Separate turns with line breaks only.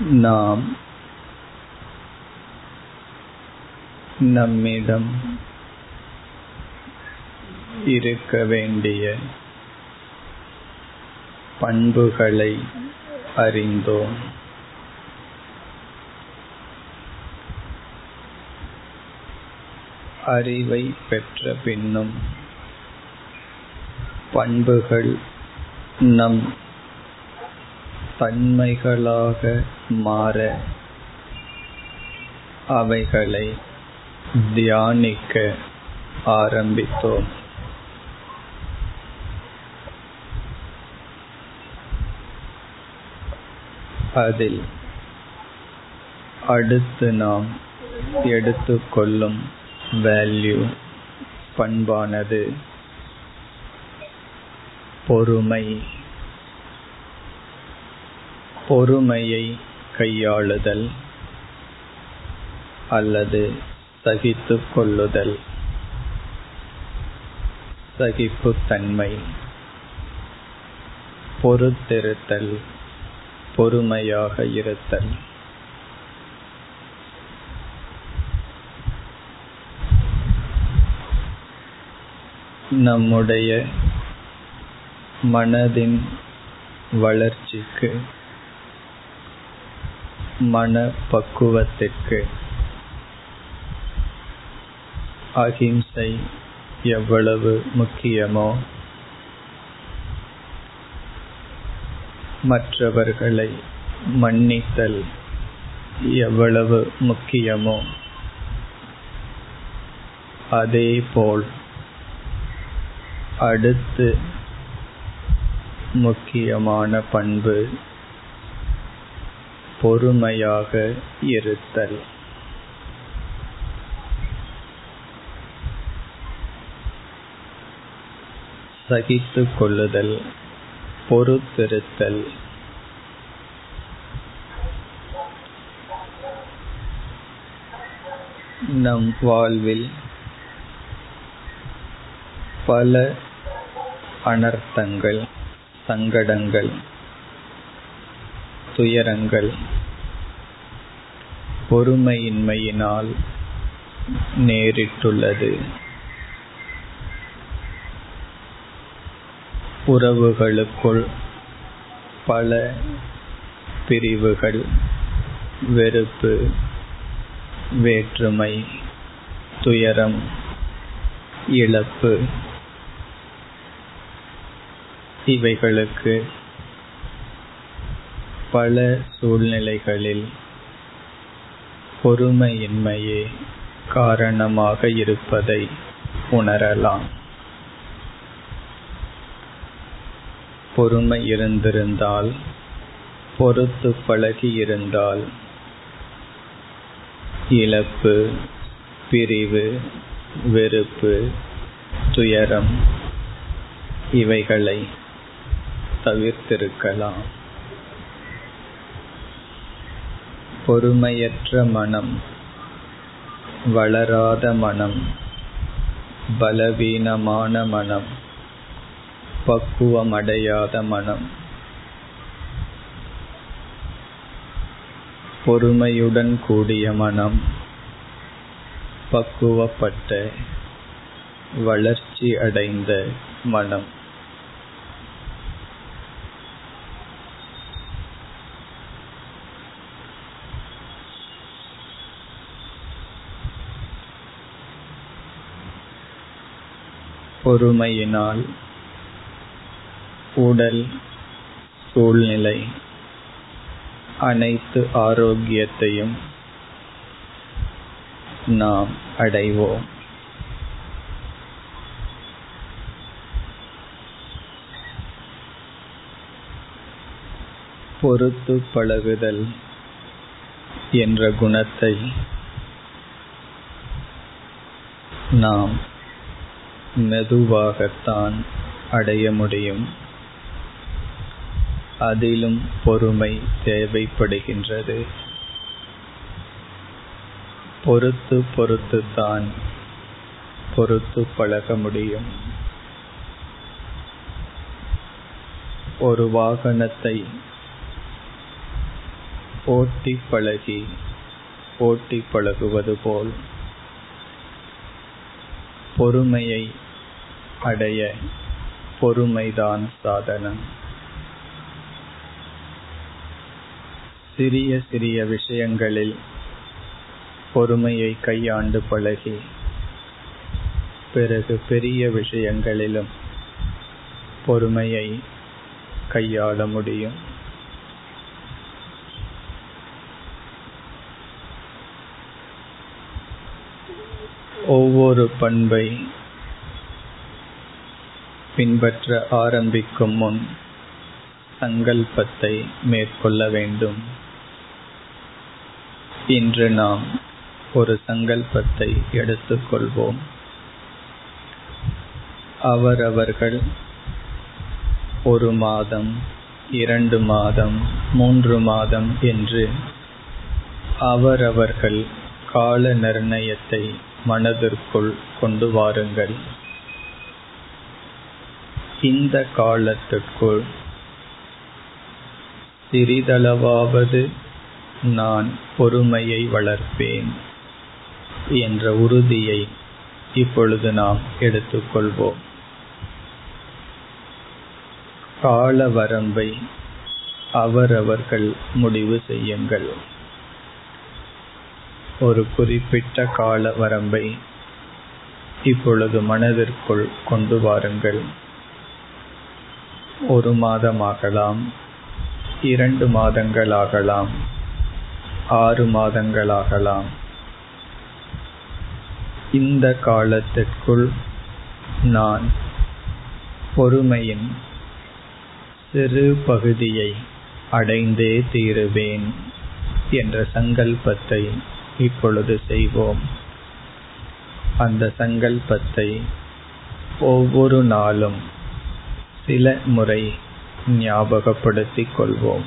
நாம் நம்மிடம் இருக்க வேண்டிய பண்புகளை அறிந்தோம். அறிவை பெற்ற பின்னும் பண்புகள் நம் தன்மைகளாக மாற அவைகளை தியானிக்க ஆரம்பித்தோம். அதில் அடுத்து நாம் எடுத்துக்கொள்ளும் வேல்யூ பண்பானது பொறுமை பொறுமையை கையாளுதல் அல்லது சகித்துக் கொள்ளுதல். சகிப்புத்தன்மை. பொறுத்திருத்தல். பொறுமையாக இருத்தல். நம்முடைய மனதின் வளர்ச்சிக்கு மன பக்குவத்திற்கு அகிம்சை எவ்வளவு முக்கியமோ மற்றவர்களை மன்னித்தல் எவ்வளவு முக்கியமோ அதேபோல் அடுத்து முக்கியமான பண்பு பொறுமையாக இருத்தல். சகித்துக் கொள்ளுதல் பொறுத்திருத்தல். நம் வாழ்வில் பல அனர்த்தங்கள் சங்கடங்கள் துயரங்கள் பொறுமையின்மையினால் நேரிட்டுள்ளது. உறவுகளுக்குள் பல பிரிவுகள் வெறுப்பு வேற்றுமை துயரம் இழப்பு இவைகளுக்கு பல சூழ்நிலைகளில் பொறுமையின்மையே காரணமாக இருப்பதை உணரலாம். பொறுமை இருந்திருந்தால் பொறுத்து பழகி இருந்தால் இழப்பு பிரிவு வெறுப்பு துயரம் இவைகளை தவிர்த்திருக்கலாம். பொறுமையற்ற மனம் வளராத மனம் பலவீனமான மனம் பக்குவமடையாத மனம். பொறுமையுடன் கூடிய மனம் பக்குவப்பட்ட வளர்ச்சி அடைந்த மனம். பொறுமையினால் உடல் சூழ்நிலை அனைத்து ஆரோக்கியத்தையும் நாம் அடைவோம். பொறுத்து பழகுதல் என்ற குணத்தை நாம் மெதுவாகத்தான் அடைய முடியும். அதிலும் பொறுமை தேவைப்படுகின்றது. பொறுத்து பொறுத்துத்தான் பொறுத்து பழக முடியும். ஒரு வாகனத்தை ஓட்டி பழகி ஓட்டி பழகுவது போல். பொறுமையை அடைய பொறுமைதான் சாதனம். சிறிய சிறிய விஷயங்களில் பொறுமையை கையாண்டு பழகி பிறகு பெரிய விஷயங்களிலும் பொறுமையை கையாள முடியும். ஒவ்வொரு பண்பை பின்பற்ற ஆரம்பிக்கும் முன் சங்கல்பத்தை மேற்கொள்ள வேண்டும். இன்று நாம் ஒரு சங்கல்பத்தை எடுத்துக்கொள்வோம். அவரவர்கள் ஒரு மாதம் இரண்டு மாதம் மூன்று மாதம் என்று அவரவர்கள் கால நிர்ணயத்தை மனதிற்குள் கொண்டு வாருங்கள். இந்த காலத்திற்குள் சிறிதளவாவது நான் பொறுமையை வளர்ப்பேன் என்ற உறுதியை இப்பொழுது நாம் எடுத்துக்கொள்வோம். கால வரம்பை அவரவர்கள் முடிவு செய்யுங்கள். ஒரு குறிப்பிட்ட கால வரம்பை இப்பொழுது மனதிற்குள் கொண்டு வாருங்கள். ஒரு மாதமாகலாம் இரண்டு மாதங்களாகலாம் ஆறு மாதங்களாகலாம். இந்த காலத்திற்குள் நான் பொறுமையின் சிறு பகுதியை அடைந்தே தீருவேன் என்ற சங்கல்பத்தை இப்பொழுது செய்வோம். அந்த சங்கல்பத்தை ஒவ்வொரு நாளும் சில முறை ஞாபகப்படுத்திக் கொள்வோம்.